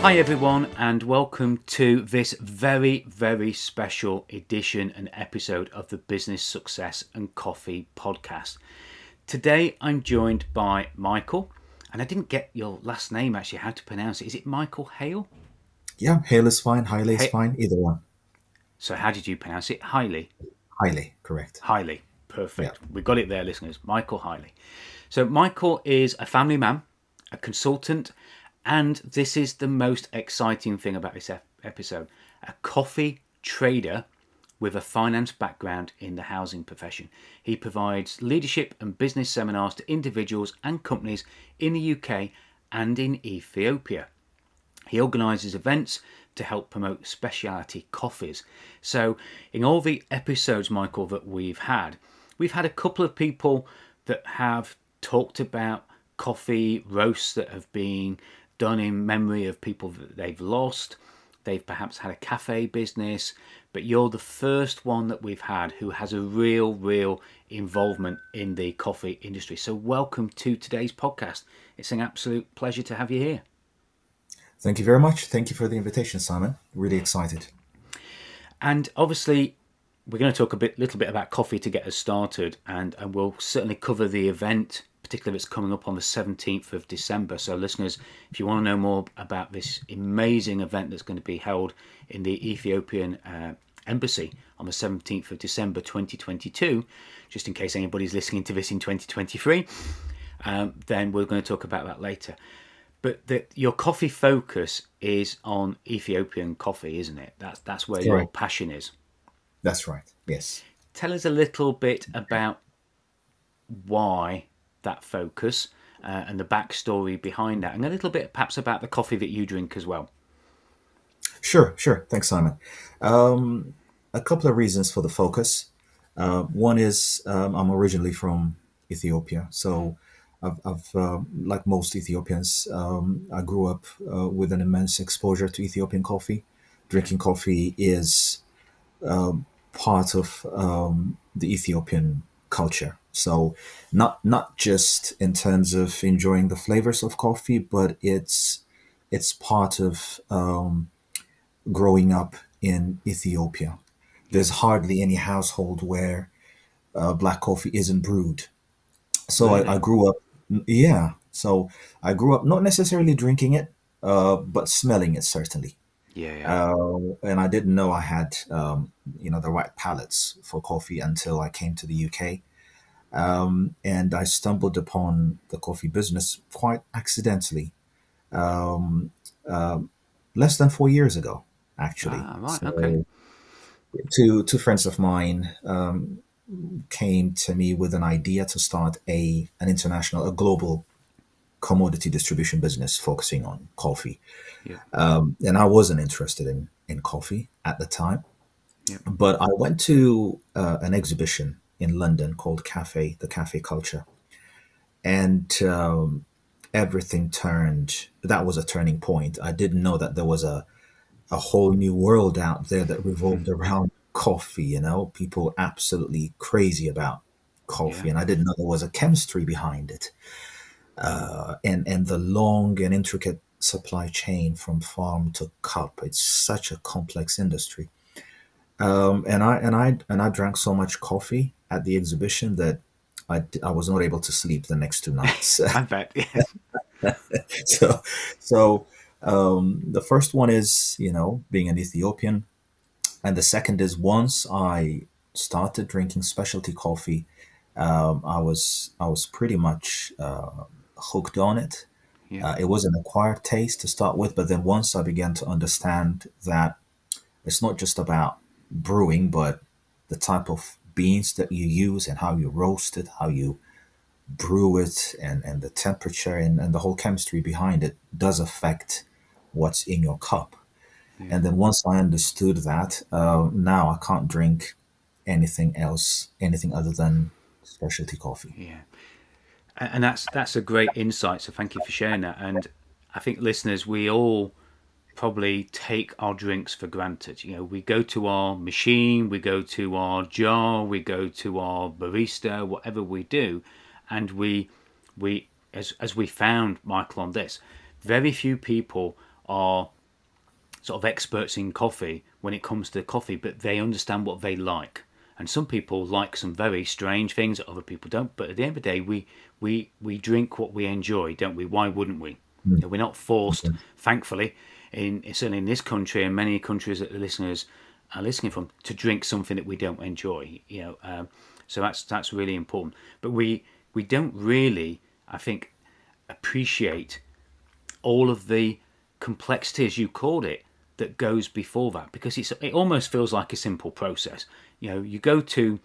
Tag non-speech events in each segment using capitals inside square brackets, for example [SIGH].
Hi, everyone, and welcome to this very, very special edition and episode of the Business Success and Coffee podcast. Today, I'm joined by Michael, and I didn't get your last name actually, how to pronounce it. Is it Michael Hale? Yeah, Hale is fine, Hiley is fine, either one. So, how did you pronounce it? Hiley? Hiley, correct. Hiley, perfect. We got it there, listeners. Michael Hiley. So, Michael is a family man, a consultant, and this is the most exciting thing about this episode a coffee trader with a finance background in the housing profession. He provides leadership and business seminars to individuals and companies in the UK and in Ethiopia. He organises events to help promote specialty coffees. So, in all the episodes, Michael, that we've had, we've had a couple of people that have talked about coffee roasts that have been done in memory of people that they've lost. They've perhaps had a cafe business, but you're the first one that we've had who has a real, real involvement in the coffee industry. So, welcome to today's podcast. It's an absolute pleasure to have you here. Thank you very much. Thank you for the invitation, Simon. Really excited. And obviously, we're going to talk a bit, little bit about coffee to get us started, and, and we'll certainly cover the event particularly it's coming up on the 17th of December. So, listeners, if you want to know more about this amazing event that's going to be held in the Ethiopian uh, embassy on the 17th of December 2022, just in case anybody's listening to this in 2023, um, then we're going to talk about that later. But the, your coffee focus is on Ethiopian coffee, isn't it? That's that's where your passion is. That's right. Yes. Tell us a little bit about why that focus uh, and the backstory behind that, and a little bit perhaps about the coffee that you drink as well. Sure, sure. Thanks, Simon. Um, a couple of reasons for the focus. Uh, one is um, I'm originally from Ethiopia, so I've, I've uh, like most Ethiopians, um, I grew up uh, with an immense exposure to Ethiopian coffee. Drinking coffee is um, part of um, the Ethiopian culture. So not not just in terms of enjoying the flavors of coffee, but it's it's part of um, growing up in Ethiopia. There's hardly any household where uh, black coffee isn't brewed. So really? I, I, grew up, yeah. So I grew up not necessarily drinking it, uh, but smelling it certainly. Yeah. yeah. Uh, and I didn't know I had, um, you know, the right palates for coffee until I came to the UK. Um, and I stumbled upon the coffee business quite accidentally um, uh, less than four years ago, actually. Ah, right, so okay. Two, two friends of mine um, came to me with an idea to start a an international, a global commodity distribution business focusing on coffee. Yeah. Um, and I wasn't interested in, in coffee at the time. Yeah. But I went to uh, an exhibition in London called Cafe, the Cafe Culture. And um, everything turned, that was a turning point. I didn't know that there was a, a whole new world out there that revolved mm-hmm. around coffee, you know, people absolutely crazy about coffee. Yeah. And I didn't know there was a chemistry behind it. Uh, and, and the long and intricate supply chain from farm to cup. It's such a complex industry. Um, and I and I and I drank so much coffee at the exhibition that I, I was not able to sleep the next two nights. [LAUGHS] I bet. Yeah. [LAUGHS] so, so um, the first one is you know being an Ethiopian, and the second is once I started drinking specialty coffee, um, I was I was pretty much uh, hooked on it. Yeah. Uh, it was an acquired taste to start with, but then once I began to understand that it's not just about brewing, but the type of beans that you use and how you roast it, how you brew it, and, and the temperature and, and the whole chemistry behind it does affect what's in your cup. And then once I understood that, uh, now I can't drink anything else, anything other than specialty coffee. Yeah, and that's that's a great insight. So thank you for sharing that. And I think listeners, we all probably take our drinks for granted. You know, we go to our machine, we go to our jar, we go to our barista, whatever we do, and we we as as we found Michael on this, very few people are sort of experts in coffee when it comes to coffee, but they understand what they like. And some people like some very strange things that other people don't. But at the end of the day, we we we drink what we enjoy, don't we? Why wouldn't we? Hmm. Know, we're not forced, thankfully, in certainly in this country and many countries that the listeners are listening from, to drink something that we don't enjoy. You know, um, so that's that's really important. But we we don't really, I think, appreciate all of the complexity, as you called it, that goes before that because it's it almost feels like a simple process. You know, you go to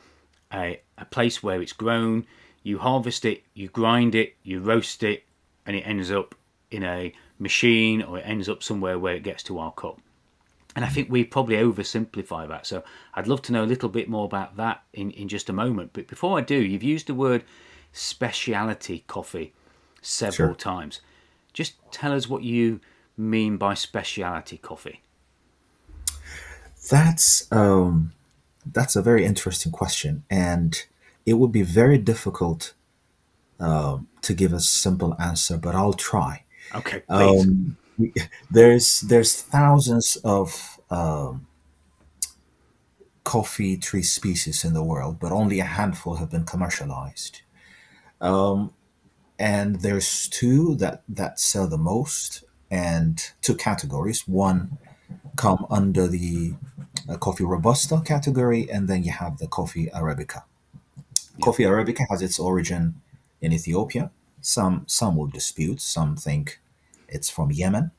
a, a place where it's grown, you harvest it, you grind it, you roast it, and it ends up in a machine or it ends up somewhere where it gets to our cup. And I think we probably oversimplify that. So I'd love to know a little bit more about that in, in just a moment. But before I do, you've used the word speciality coffee several Sure. times. Just tell us what you mean by speciality coffee. That's um, that's a very interesting question, and it would be very difficult um, to give a simple answer, but I'll try. Okay, please. Um, there's there's thousands of um, coffee tree species in the world, but only a handful have been commercialized. Um, and there's two that that sell the most, and two categories. One come under the uh, coffee robusta category, and then you have the coffee arabica. Coffee arabica has its origin in Ethiopia. Some some will dispute. Some think it's from Yemen.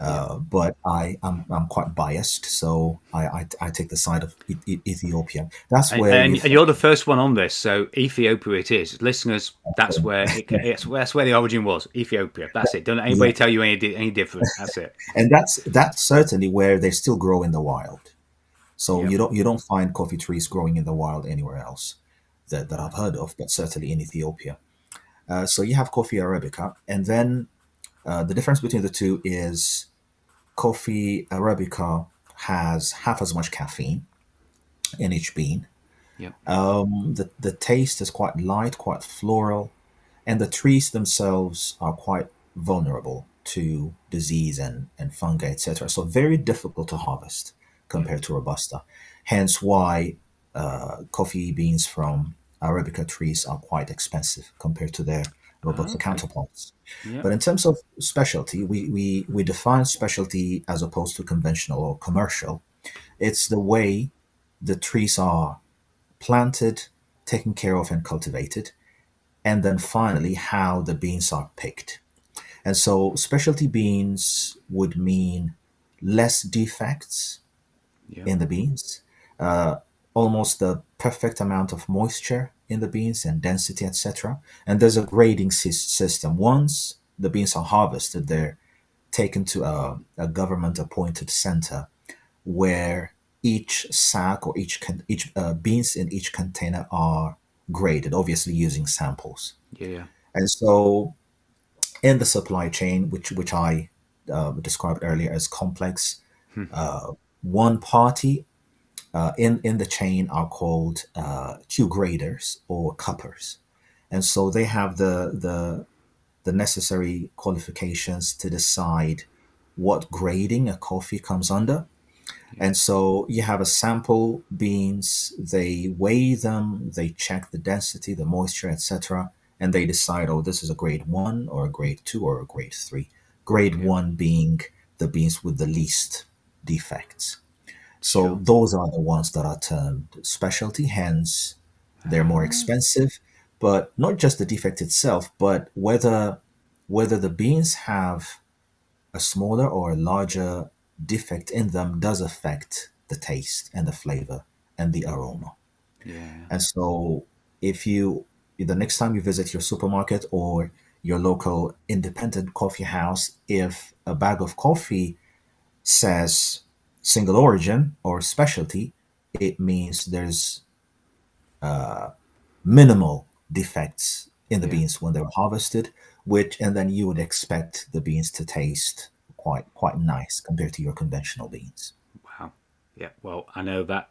Uh, but I I'm, I'm quite biased, so I, I, I take the side of E- E- Ethiopia. That's where and, and you're the first one on this, so Ethiopia it is. Listeners, that's where it, it's, that's where the origin was. Ethiopia. That's it. Don't let anybody tell you any any different. That's it. [LAUGHS] and that's that's certainly where they still grow in the wild. So Yep. you don't you don't find coffee trees growing in the wild anywhere else that, that I've heard of, but certainly in Ethiopia. Uh, so you have coffee arabica, and then uh, the difference between the two is coffee arabica has half as much caffeine in each bean. Yep. Um, the the taste is quite light, quite floral, and the trees themselves are quite vulnerable to disease and, and fungi, etc. So very difficult to harvest compared to robusta. Hence why uh, coffee beans from arabica trees are quite expensive compared to their robusta Okay. counterparts. Yeah. But in terms of specialty, we, we, we define specialty as opposed to conventional or commercial. It's the way the trees are planted, taken care of, and cultivated, and then finally how the beans are picked. And so, specialty beans would mean less defects Yeah. in the beans, uh, almost the perfect amount of moisture in the beans and density, etc. And there's a grading system. Once the beans are harvested, they're taken to a, a government appointed center where each sack or each con- each uh, beans in each container are graded, obviously using samples. yeah. Yeah. And so, in the supply chain, which which I uh, described earlier as complex, uh, one party uh, in in the chain are called uh, Q graders or cuppers, and so they have the the the necessary qualifications to decide what grading a coffee comes under. And so you have a sample beans, they weigh them, they check the density, the moisture, etc., and they decide, oh, this is a grade one or a grade two or a grade three. Grade one being the beans with the least defects. So Sure. those are the ones that are termed specialty, hence they're more ah. expensive. But not just the defect itself, but whether whether the beans have a smaller or a larger defect in them does affect the taste and the flavor and the aroma. Yeah. And so, if you, the next time you visit your supermarket or your local independent coffee house, if a bag of coffee says single origin or specialty, it means there's uh, minimal defects in the Yeah. beans when they're harvested, which and then you would expect the beans to taste quite quite nice compared to your conventional beans. Wow. Yeah. Well, I know that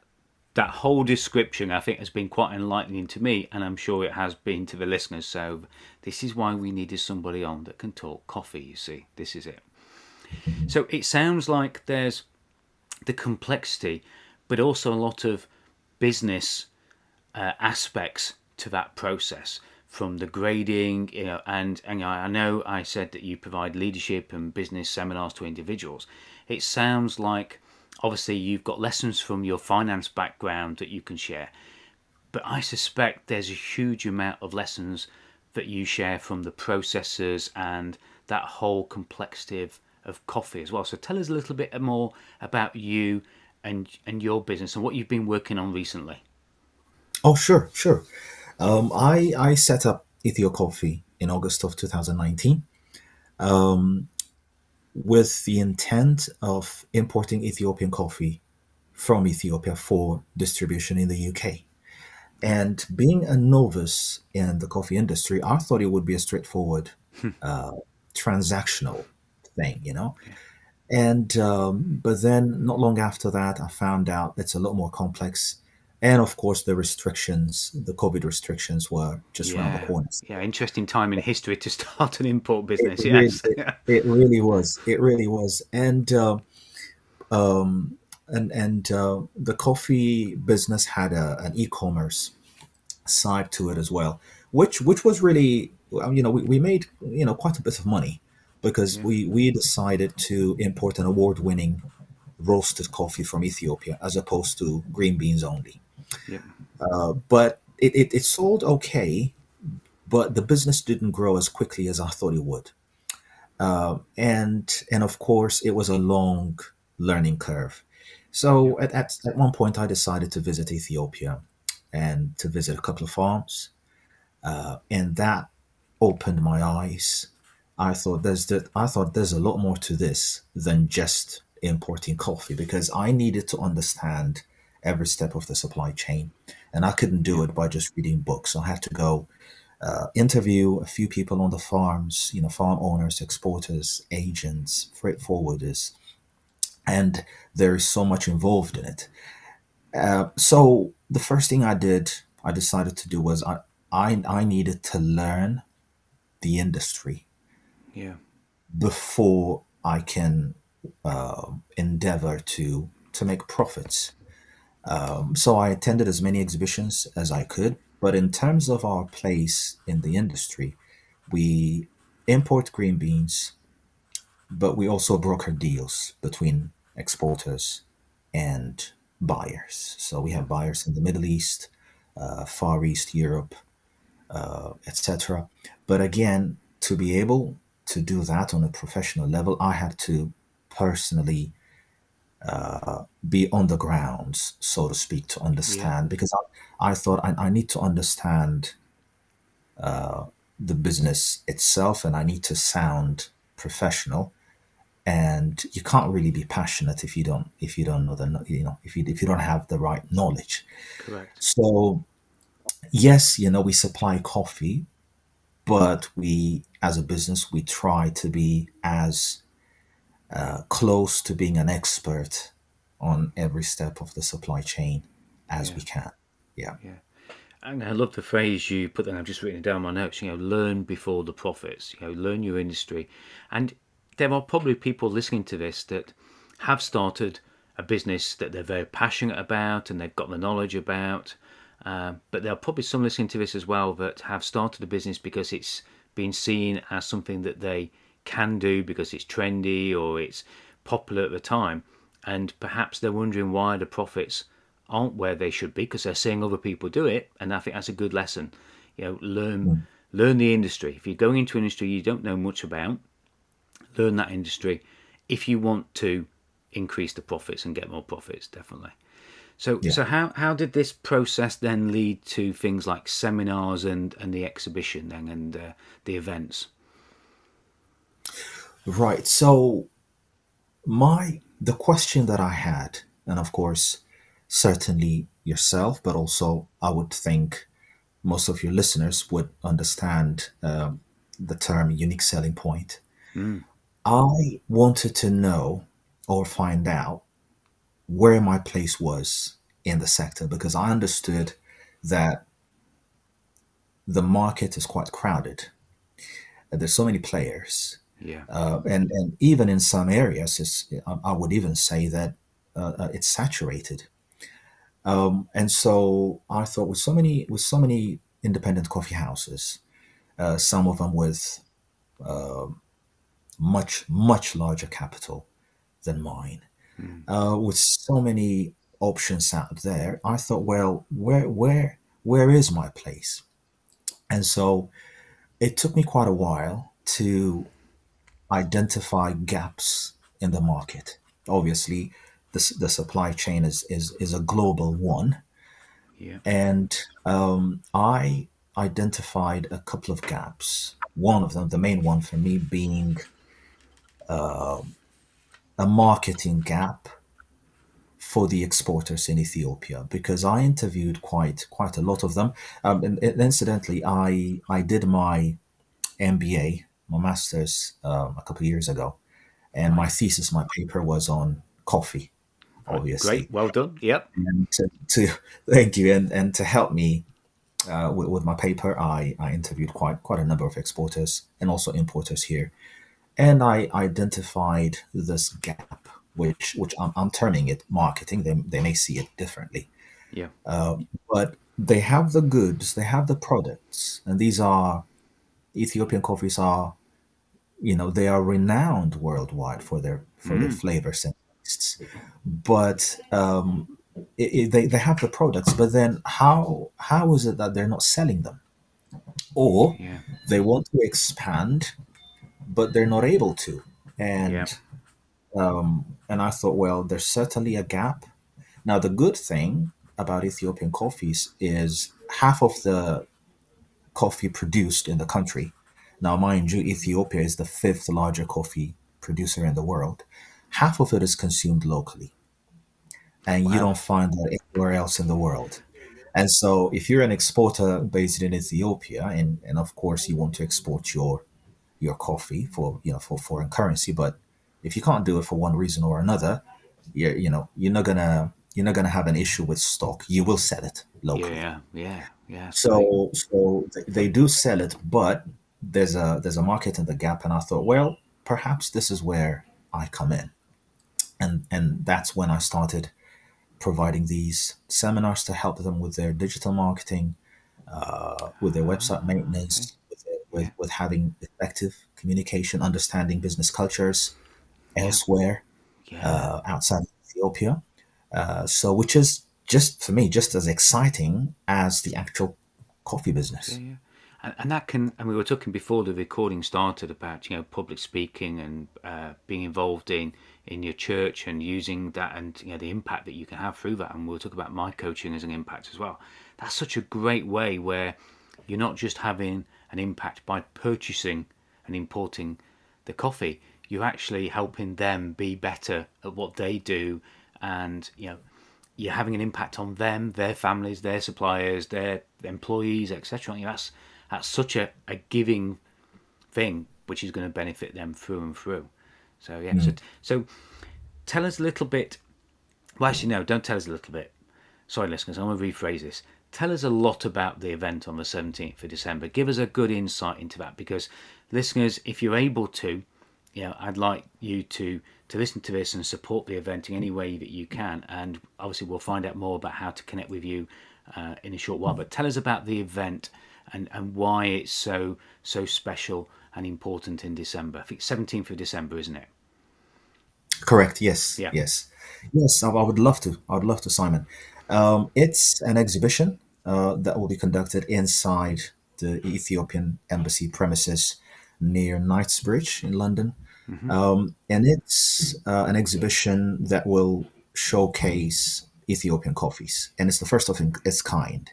that whole description I think has been quite enlightening to me, and I'm sure it has been to the listeners. So this is why we needed somebody on that can talk coffee. You see, this is it. So it sounds like there's the complexity, but also a lot of business uh, aspects to that process from the grading you know and and I know I said that you provide leadership and business seminars to individuals. It sounds like obviously you've got lessons from your finance background that you can share but I suspect there's a huge amount of lessons that you share from the processes and that whole complexity of, of coffee as well so tell us a little bit more about you and and your business and what you've been working on recently Oh, sure, sure. Um, I I set up Ethio Coffee in August of 2019 um, with the intent of importing Ethiopian coffee from Ethiopia for distribution in the UK. And being a novice in the coffee industry, I thought it would be a straightforward uh, transactional thing, you know. And um, but then not long after that, I found out it's a lot more complex. And of course, the restrictions, the COVID restrictions, were just around the corner. Yeah, interesting time in history to [LAUGHS] start an import business. It really, yes. it, it really was. It really was. And uh, um, and and uh, the coffee business had a, an e-commerce side to it as well, which which was really you know we, we made you know quite a bit of money because we we decided to import an award-winning roasted coffee from Ethiopia as opposed to green beans only. Yeah. Uh, but it, it, it sold okay, but the business didn't grow as quickly as I thought it would. Uh, and and of course, it was a long learning curve. So at, at, at one point, I decided to visit Ethiopia and to visit a couple of farms, uh, and that opened my eyes. I thought there's that. I thought there's a lot more to this than just importing coffee because I needed to understand every step of the supply chain, and I couldn't do it by just reading books. I had to go uh, interview a few people on the farms, you know, farm owners, exporters, agents, freight forwarders, and there is so much involved in it. Uh, so the first thing I did, I decided to do was I, I, I needed to learn the industry Yeah. before I can uh, endeavor to to make profits. Um, so I attended as many exhibitions as I could. But in terms of our place in the industry, we import green beans, but we also broker deals between exporters and buyers. So we have buyers in the Middle East, uh, Far East, Europe, uh, etc. But again, to be able to do that on a professional level, I had to personally uh, be on the grounds, so to speak, to understand. Because I, I thought I, I need to understand uh, the business itself, and I need to sound professional. And you can't really be passionate if you don't if you don't know the you know if you if you don't have the right knowledge. Correct. So yes, you know we supply coffee, but we as a business we try to be as uh, close to being an expert on every step of the supply chain as Yeah. we can. Yeah. Yeah. And I love the phrase you put there. I've just written it down my notes. You know, learn before the profits. You know, learn your industry. And there are probably people listening to this that have started a business that they're very passionate about and they've got the knowledge about. Uh, but there are probably some listening to this as well that have started a business because it's been seen as something that they can do because it's trendy or it's popular at the time. And perhaps they're wondering why the profits aren't where they should be because they're seeing other people do it. And I think that's a good lesson. You know, learn learn the industry. If you're going into an industry you don't know much about, learn that industry if you want to increase the profits and get more profits definitely so Yeah. so how how did this process then lead to things like seminars and and the exhibition then and uh, the events Right. So my the question that I had, and of course, certainly yourself, but also I would think most of your listeners would understand um, the term unique selling point. Mm. I wanted to know or find out where my place was in the sector because I understood that the market is quite crowded. There's so many players, Yeah. uh, and and even in some areas, it's, I would even say that uh, uh, it's saturated. Um, and so I thought, with so many with so many independent coffee houses, uh, some of them with much much larger capital than mine, Mm. uh, with so many options out there, I thought, well, where where where is my place? And so it took me quite a while to identify gaps in the market. Obviously, the, the supply chain is, is is a global one, Yeah. and um, I identified a couple of gaps. One of them, the main one for me, being a marketing gap for the exporters in Ethiopia because I interviewed quite quite a lot of them. Um, and, and incidentally, I I did my MBA, my master's, um, a couple of years ago, and my thesis, my paper was on coffee, obviously. Great. Well done. Yep. And to, to thank you, and and to help me uh, with, with my paper, I I interviewed quite quite a number of exporters and also importers here and I identified this gap, which which I'm, I'm terming it marketing. They, they may see it differently, Yeah. but they have the goods, they have the products, and these are Ethiopian coffees are, you know, they are renowned worldwide for their for their flavors and tastes. But um, it, it, they they have the products, but then how how is it that they're not selling them, or Yeah. they want to expand but they're not able to. And Yeah. um, and I thought, well, there's certainly a gap. Now, the good thing about Ethiopian coffees is half of the coffee produced in the country. Now, mind you, Ethiopia is the fifth largest coffee producer in the world. Half of it is consumed locally, and you don't find that anywhere else in the world. And so, if you're an exporter based in Ethiopia, and, and of course you want to export your your coffee for you know for foreign currency but if you can't do it for one reason or another you're you know you're not gonna you're not gonna have an issue with stock you will sell it locally Yeah. Yeah. Yeah. so so they, do sell it but there's a there's a market in the gap and i thought well perhaps this is where i come in and and that's when i started providing these seminars to help them with their digital marketing uh, with their website maintenance with, with, Yeah. with having effective communication understanding business cultures elsewhere Yeah. uh, outside of Ethiopia. Uh, so, which is just for me just as exciting as the actual coffee business. Yeah, yeah. And, and that can, and we were talking before the recording started about, you know, public speaking and uh, being involved in, in your church and using that and, you know, the impact that you can have through that. And we'll talk about my coaching as an impact as well. That's such a great way where you're not just having an impact by purchasing and importing the coffee, you're actually helping them be better at what they do. And, you know, you're having an impact on them, their families, their suppliers, their employees, etc. You know, that's that's such a, a giving thing, which is going to benefit them through and through. So yeah, so, mm. so tell us a little bit. Well, actually, no, don't tell us a little bit. Sorry, listeners, I'm going to rephrase this. Tell us a lot about the event on the 17th of December. Give us a good insight into that because, listeners, if you're able to, you know, I'd like you to to listen to this and support the event in any way that you can. And obviously, we'll find out more about how to connect with you uh, in a short while. But tell us about the event and and why it's so so special and important in December. I think 17th of December, isn't it? Correct. Yes. Yeah. Yes. Yes. I, I would love to. I would love to, Simon. Um, it's an exhibition uh, that will be conducted inside the Ethiopian embassy premises near Knightsbridge in London. Um, and it's uh, an exhibition that will showcase Ethiopian coffees. And it's the first of its kind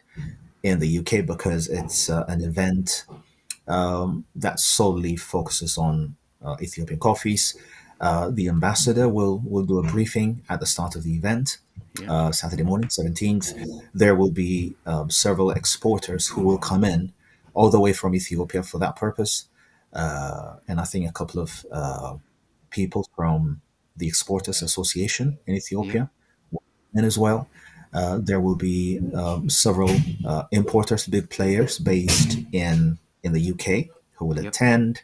in the UK because it's uh, an event um, that solely focuses on uh, Ethiopian coffees. Uh, the ambassador will will do a briefing at the start of the event, Yeah. uh, Saturday morning, seventeenth. There will be um, several exporters who will come in all the way from Ethiopia for that purpose, uh, and I think a couple of uh, people from the Exporters Association in Ethiopia, and as well. Uh, there will be um, several uh, importers, big players based in in the UK who will Yep. attend.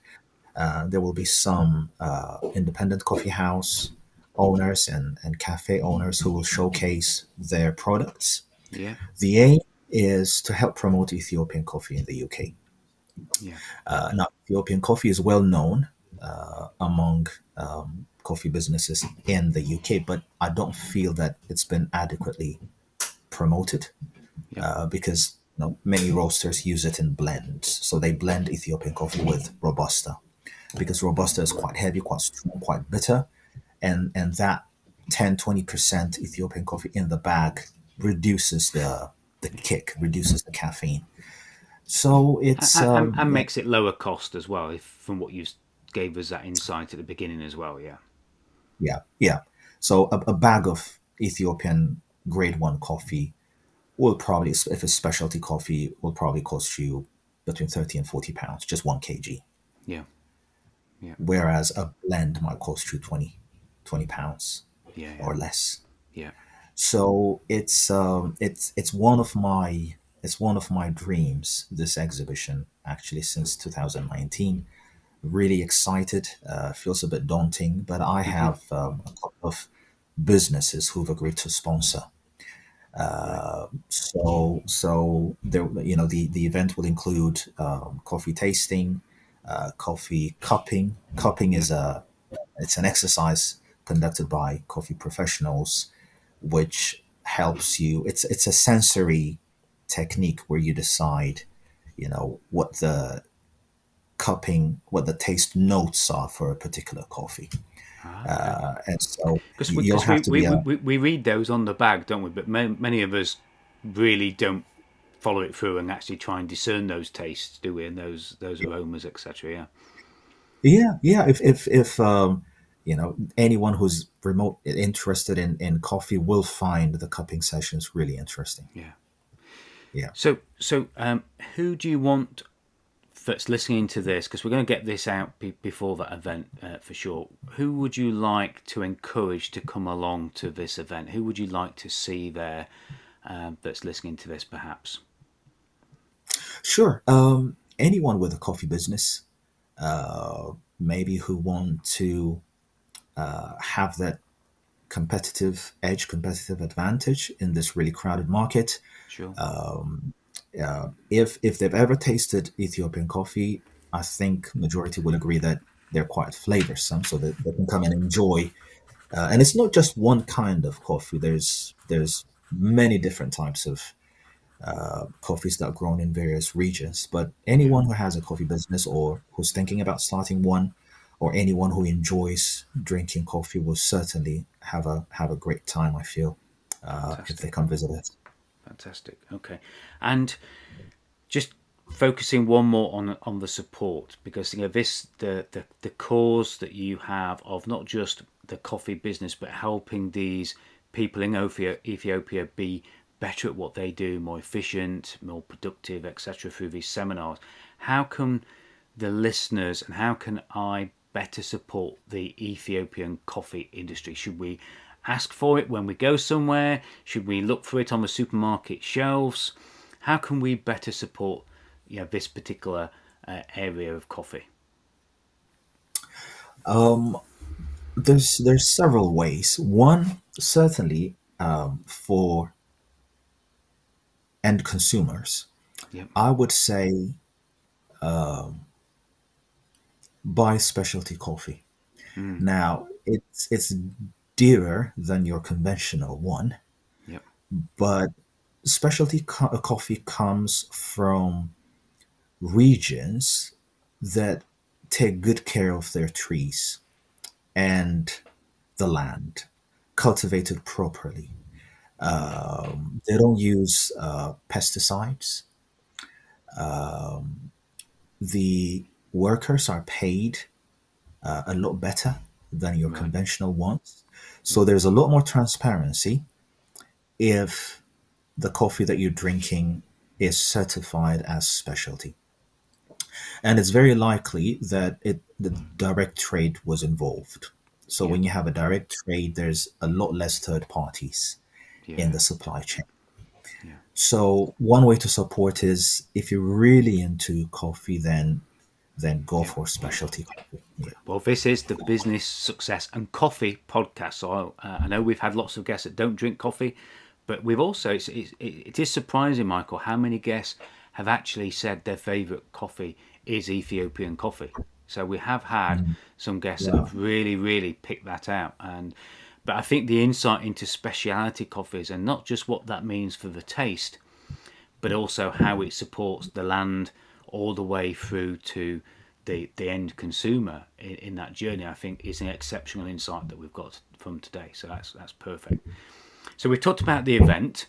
Uh, there will be some uh, independent coffee house owners and, and cafe owners who will showcase their products. Yeah. The aim is to help promote Ethiopian coffee in the UK. Yeah. Uh, now, Ethiopian coffee is well known uh, among um, coffee businesses in the UK, but I don't feel that it's been adequately promoted Yeah. uh, because you know, many roasters use it in blends. So they blend Ethiopian coffee with Robusta because Robusta is quite heavy, quite strong, quite bitter. And, and that 10 20% Ethiopian coffee in the bag reduces the, the kick, reduces the caffeine. So it's. and, and- um, and makes it lower cost as well, if, from what you gave us that insight at the beginning as well. Yeah. Yeah, yeah. So a, a bag of Ethiopian grade one coffee will probably, if it's specialty coffee, will probably cost you between 30 and 40 pounds, just one kg. Yeah. Whereas a blend might cost you 20, 20 pounds Yeah. yeah. or less. yeah. So it's um, it's it's one of my it's one of my dreams. This exhibition actually since 2019. Really excited. Uh, feels a bit daunting, but I have um, a couple of businesses who've agreed to sponsor. Uh, so so there you know the the event will include um, coffee tasting, uh, coffee cupping. Cupping is a it's an exercise conducted by coffee professionals which helps you it's it's a sensory technique where you decide you know what the cupping what the taste notes are for a particular coffee uh, and so Because we, you'll 'cause have we, to we, we, we read those on the bag, don't we? But ma- many of us really don't follow it through and actually try and discern those tastes, do we? And those those aromas, etc. Yeah. yeah yeah if if if um you know anyone who's remote interested in in coffee will find the cupping sessions really interesting Yeah. Yeah. So so um, who do you want that's listening to this? Because we're going to get this out be- before that event uh, for sure. Who would you like to encourage to come along to this event? Who would you like to see there um, that's listening to this, perhaps? Sure. Um, anyone with a coffee business, uh, maybe who want to uh, have that competitive edge, competitive advantage in this really crowded market. Sure. Um, uh, if if they've ever tasted Ethiopian coffee, I think majority will agree that they're quite flavorsome, so that they can come and enjoy. Uh, and it's not just one kind of coffee. There's there's many different types of uh, coffees that are grown in various regions. But anyone who has a coffee business or who's thinking about starting one, or anyone who enjoys drinking coffee will certainly have a have a great time. I feel uh, if they come visit us. Fantastic. Okay, and just focusing one more on on the support because you know this the the, the cause that you have of not just the coffee business but helping these people in Ethiopia, Ethiopia be better at what they do, more efficient, more productive, etc. Through these seminars. How can the listeners and how can I better support the Ethiopian coffee industry? Should we ask for it when we go somewhere? Should we look for it on the supermarket shelves? How can we better support you know, this particular uh, area of coffee? Um, there's there's several ways. One certainly um, for end consumers, Yep. I would say um, buy specialty coffee. Now it's it's dearer than your conventional one, Yep. but specialty co- coffee comes from regions that take good care of their trees and the land, cultivated properly. Um, they don't use uh, pesticides. Um, the workers are paid uh, a lot better than your Right. conventional ones. So there's a lot more transparency if the coffee that you're drinking is certified as specialty. And it's very likely that it the direct trade was involved. So Yeah. when you have a direct trade, there's a lot less third parties Yeah. in the supply chain. Yeah. So one way to support is if you're really into coffee, then then go Yeah. for specialty coffee. Yeah. Well, this is the Business Success and Coffee podcast. So uh, I know we've had lots of guests that don't drink coffee, but we've also, it's, it's, it is surprising, Michael, how many guests have actually said their favourite coffee is Ethiopian coffee. So we have had some guests that have really, really picked that out. And But I think the insight into speciality coffees and not just what that means for the taste, but also how it supports the land all the way through to the the end consumer in, in that journey I think is an exceptional insight that we've got from today. So that's that's perfect. So we talked about the event.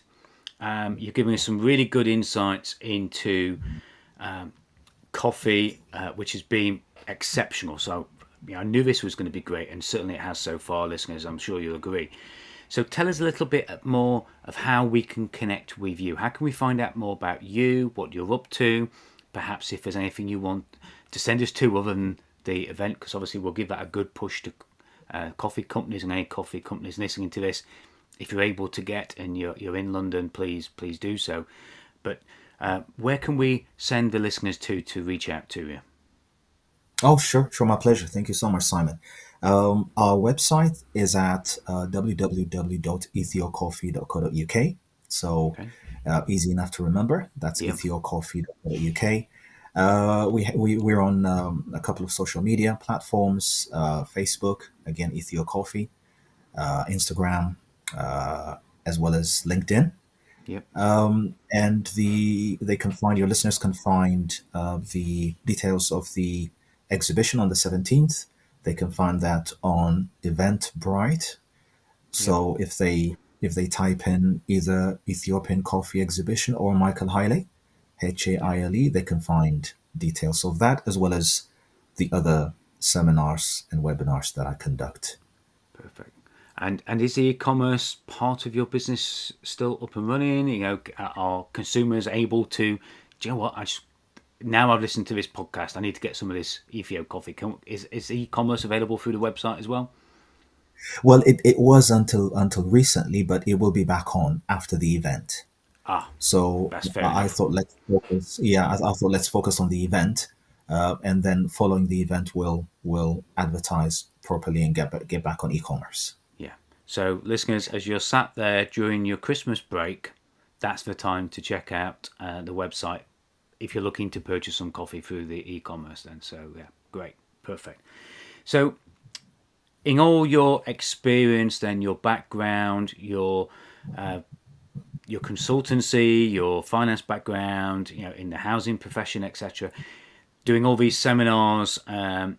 Um, you're giving us some really good insights into um, coffee uh, which has been exceptional. So you know, I knew this was going to be great and certainly it has so far listeners I'm sure you'll agree so tell us a little bit more of how we can connect with you. How can we find out more about you, what you're up to, perhaps if there's anything you want to send us to other than the event, because obviously we'll give that a good push to uh, coffee companies and any coffee companies listening to this. If you're able to get and you're, you're in London, please please do so. But uh, where can we send the listeners to to reach out to you? Oh, sure, sure, my pleasure. Thank you so much, Simon. Um, our website is at uh, www.ethiocoffee.co.uk. So Okay. uh, easy enough to remember. That's Yep. ethiocoffee.co.uk. Uh, we, we, we're on um, a couple of social media platforms uh, Facebook, again, Ethio Coffee, uh, Instagram, uh, as well as LinkedIn. Yep. Um, and the they can find your listeners can find uh, the details of the exhibition on the 17th. They can find that on Eventbrite. So if they if they type in either Ethiopian Coffee Exhibition or Michael Haile, H A I L E, they can find details of that as well as the other seminars and webinars that I conduct. Perfect. And and is the e-commerce part of your business still up and running? You know, are consumers able to? Do you know what? I just, now I've listened to this podcast. I need to get some of this Ethio coffee. Can, is is e-commerce available through the website as well? Well, it, it was until until recently, but it will be back on after the event. Ah, So That's fair I, I thought let's focus. Yeah, I, I thought let's focus on the event, uh, and then following the event, we'll we'll advertise properly and get get back on e-commerce. yeah. So listeners, as you're sat there during your Christmas break, that's the time to check out uh, the website if you're looking to purchase some coffee through the e-commerce. Then so yeah, great, perfect. So in all your experience, then your background, your uh, your consultancy, your finance background, you know, in the housing profession, etc., doing all these seminars um,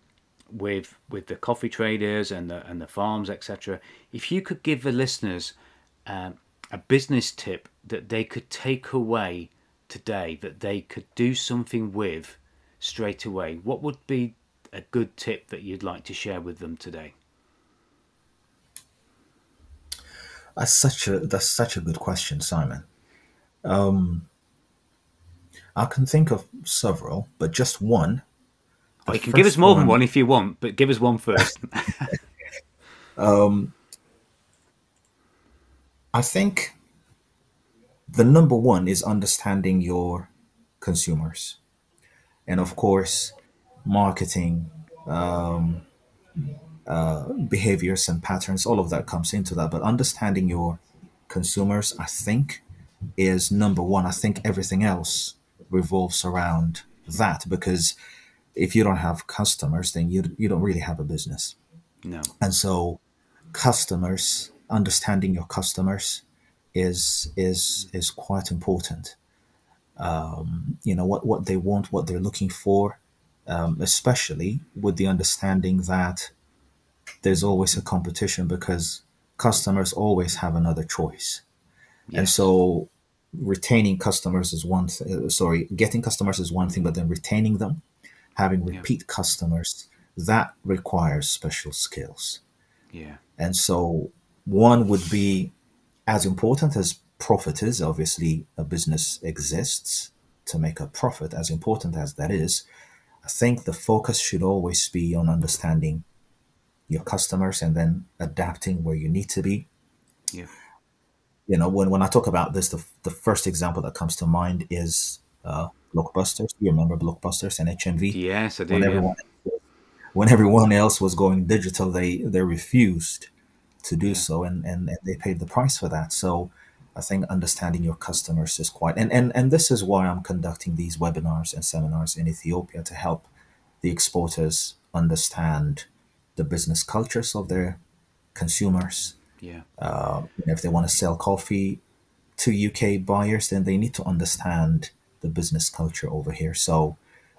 with with the coffee traders and the and the farms, etc. If you could give the listeners um, a business tip that they could take away today, that they could do something with straight away, what would be a good tip that you'd like to share with them today? That's such a that's such a good question, Simon. Um, I can think of several, but just one. The you can give us more than one if you want, but give us one first. [LAUGHS] um, I think the number one is understanding your consumers, and of course, marketing, um, uh, behaviors and patterns. All of that comes into that. But understanding your consumers, I think, is number one. I think everything else revolves around that because if you don't have customers, then you you don't really have a business. no. And so, customers, understanding your customers, is is is quite important. Um, you know what what they want, what they're looking for, um, especially with the understanding that there's always a competition because customers always have another choice. And so, retaining customers is one. Th- uh, sorry, getting customers is one thing, but then retaining them, having repeat customers, that requires special skills. Yeah. And so one would be as important as profit is, obviously, a business exists to make a profit, as important as that is. I think the focus should always be on understanding your customers and then adapting where you need to be. Yeah. You know, when, when I talk about this, the, the first example that comes to mind is uh, Blockbusters. You remember Blockbusters and HMV? Yes, I do. when yeah. everyone when everyone else was going digital, they they refused to do Yeah. so, and, and and they paid the price for that. So I think understanding your customers is quite and and and this is why I'm conducting these webinars and seminars in Ethiopia to help the exporters understand the business cultures of their consumers. Yeah. Uh, if they want to sell coffee to UK buyers, then they need to understand the business culture over here. So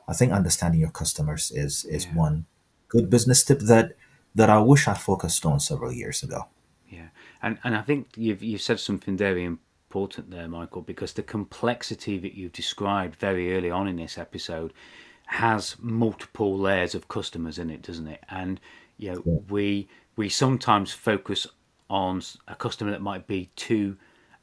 I think understanding your customers is is Yeah. one good business tip that that I wish I focused on several years ago. Yeah, and and I think you've you've said something very important there, Michael, because the complexity that you've described very early on in this episode has multiple layers of customers in it, doesn't it? And you know, we we sometimes focus on a customer that might be too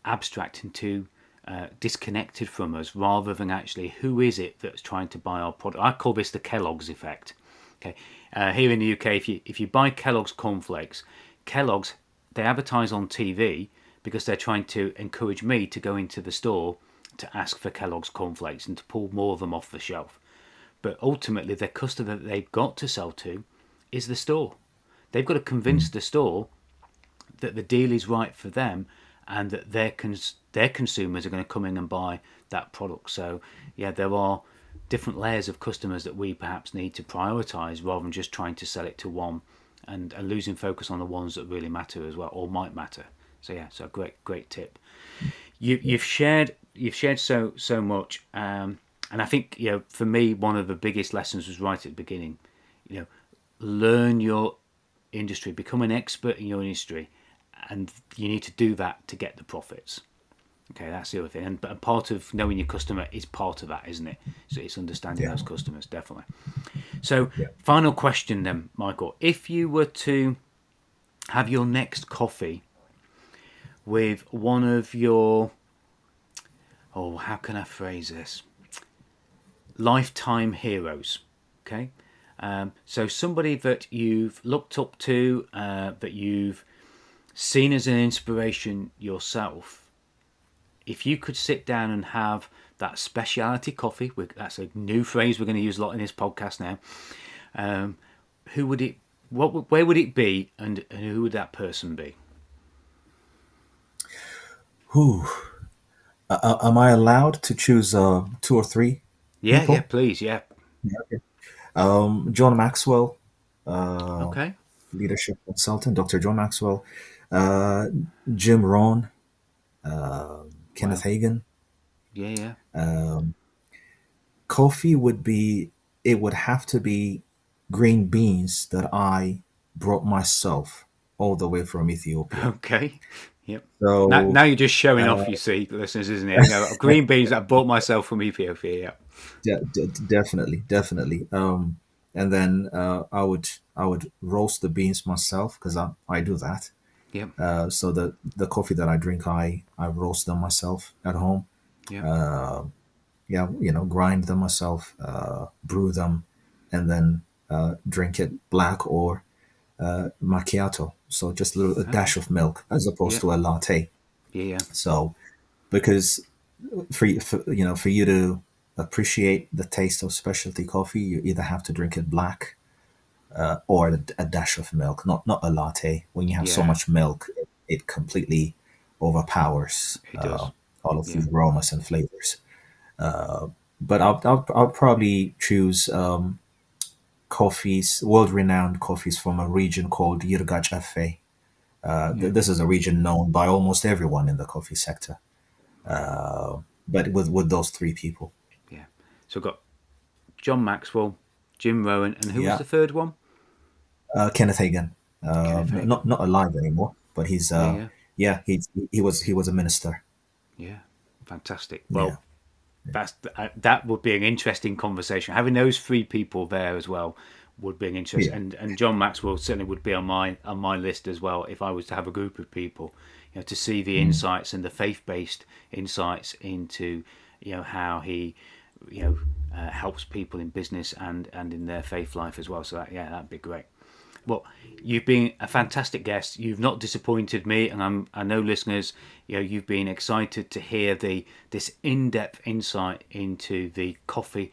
abstract and too uh, disconnected from us, rather than actually who is it that's trying to buy our product. I call this the Kellogg's effect. Okay, uh, here in the UK, if you if you buy Kellogg's cornflakes, Kellogg's they advertise on TV because they're trying to encourage me to go into the store to ask for Kellogg's cornflakes and to pull more of them off the shelf. But ultimately, the customer that they've got to sell to is the store. They've got to convince the store that the deal is right for them and that their cons- their consumers are going to come in and buy that product. So yeah, there are different layers of customers that we perhaps need to prioritize rather than just trying to sell it to one and, and losing focus on the ones that really matter as well or might matter. So yeah, so great great tip. You you've shared you've shared so so much, um, and I think you know for me one of the biggest lessons was right at the beginning. You know, learn your industry, become an expert in your industry, and you need to do that to get the profits. Okay, that's the other thing, and, and part of knowing your customer is part of that, isn't it? So it's understanding Yeah. those customers definitely. So, Yeah. final question then, Michael: If you were to have your next coffee with one of your, oh, how can I phrase this? Lifetime heroes. Okay, um, so somebody that you've looked up to, uh, that you've seen as an inspiration yourself. If you could sit down and have that specialty coffee, that's a new phrase we're going to use a lot in this podcast now. Um, who would it? What? Where would it be, and, and who would that person be? Who uh, uh, am I allowed to choose uh, two or three? Yeah, People? yeah, please, yeah. Um, John Maxwell, uh, Okay. leadership consultant, Dr. John Maxwell, uh, Jim Rohn, uh, Kenneth Hagin. Yeah, yeah. Um, coffee would be, it would have to be green beans that I brought myself all the way from Ethiopia. [LAUGHS] Okay. Yep. So Now, now you're just showing uh, off, you see, listeners, isn't it? You know, [LAUGHS] green beans that I bought myself from Ethiopia. Yeah. de- de- definitely, definitely. Um, and then uh, I would I would roast the beans myself because I, I do that. Yep. Uh, so the the coffee that I drink, I I roast them myself at home. Yep. Uh, yeah, you know, grind them myself, uh, brew them, and then uh, drink it black or uh, macchiato. So just a little a dash of milk as opposed Yeah. to a latte. Yeah, yeah. So because for, for you know for you to appreciate the taste of specialty coffee, you either have to drink it black uh, or a, a dash of milk, not not a latte. When you have so much milk, it, it completely overpowers It uh, all of Yeah. the aromas and flavors. Uh, but I'll, I'll I'll probably choose um, coffees, world-renowned coffees from a region called Yirgacheffe. Uh, th- this is a region known by almost everyone in the coffee sector. Uh, but with with those three people, Yeah. So we've got John Maxwell, Jim Rohn, and who Yeah. was the third one? Uh, Kenneth Hagin, uh, Kenneth not not alive anymore, but he's uh, yeah. yeah, he he was he was a minister. Yeah. Fantastic. Well, Yeah. that's uh, that would be an interesting conversation. Having those three people there as well would be an interest, Yeah. and and John Maxwell certainly would be on my on my list as well if I was to have a group of people, you know, to see the insights and the faith based insights into you know how he you know uh, helps people in business and and in their faith life as well. So that, yeah, that'd be great. Well, you've been a fantastic guest. You've not disappointed me, and I'm I know listeners, you know, you've been excited to hear the this in-depth insight into the coffee.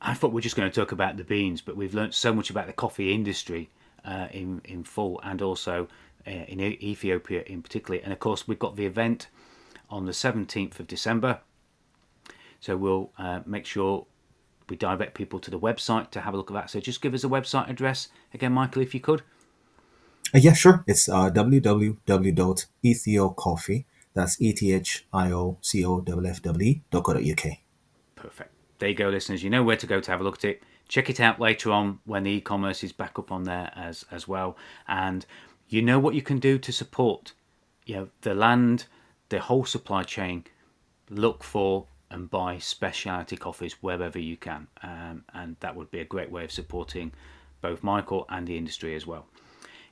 I thought we are just going to talk about the beans, but we've learnt so much about the coffee industry uh, in in full, and also uh, in Ethiopia in particular. And of course, we've got the event on the 17th of December. So we'll uh, make sure we direct people to the website to have a look at that. So just give us a website address again, Michael, if you could. Uh, yeah, sure. It's uh, www.ethiocoffee. That's E T H I O C O F F W E dot uk. Perfect. There you go, listeners. You know where to go to have a look at it. Check it out later on when the e-commerce is back up on there as as well, and you know what you can do to support, you know, the land, the whole supply chain. Look for and buy specialty coffees wherever you can, um, and that would be a great way of supporting both Michael and the industry as well.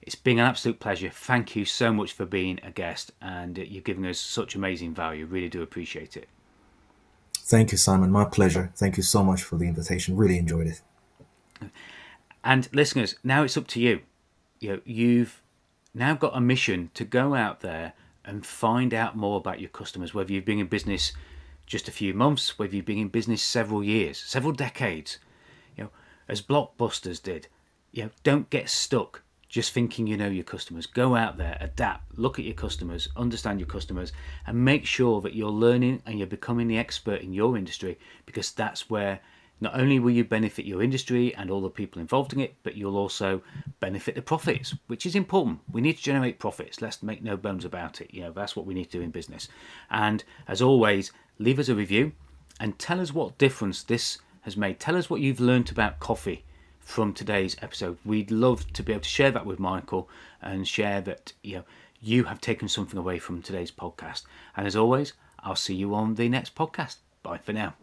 It's been an absolute pleasure. Thank you so much for being a guest, and you're giving us such amazing value. Really do appreciate it. Thank you, Simon. My pleasure. Thank you so much for the invitation. Really enjoyed it. And listeners, now it's up to you. You know, you've now got a mission to go out there and find out more about your customers, whether you've been in business just a few months, whether you've been in business several years, several decades. You know, as Blockbusters did. You know, don't get stuck just thinking you know your customers. Go out there, adapt, look at your customers, understand your customers, and make sure that you're learning and you're becoming the expert in your industry because that's where not only will you benefit your industry and all the people involved in it, but you'll also benefit the profits, which is important. We need to generate profits. Let's make no bones about it. You know, that's what we need to do in business. And as always, leave us a review and tell us what difference this has made. Tell us what you've learned about coffee from today's episode. We'd love to be able to share that with Michael and share that you know you have taken something away from today's podcast. And as always, I'll see you on the next podcast. Bye for now.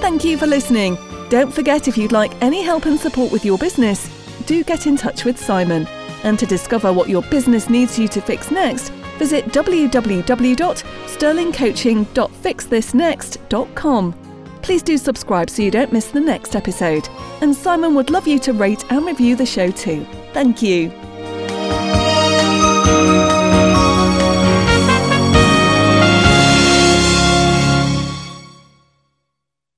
Thank you for listening. Don't forget if you'd like any help and support with your business, do get in touch with Simon. And to discover what your business needs you to fix next, visit www.sterlingcoaching.fixthisnext.com. Please do subscribe so you don't miss the next episode. And Simon would love you to rate and review the show too. Thank you.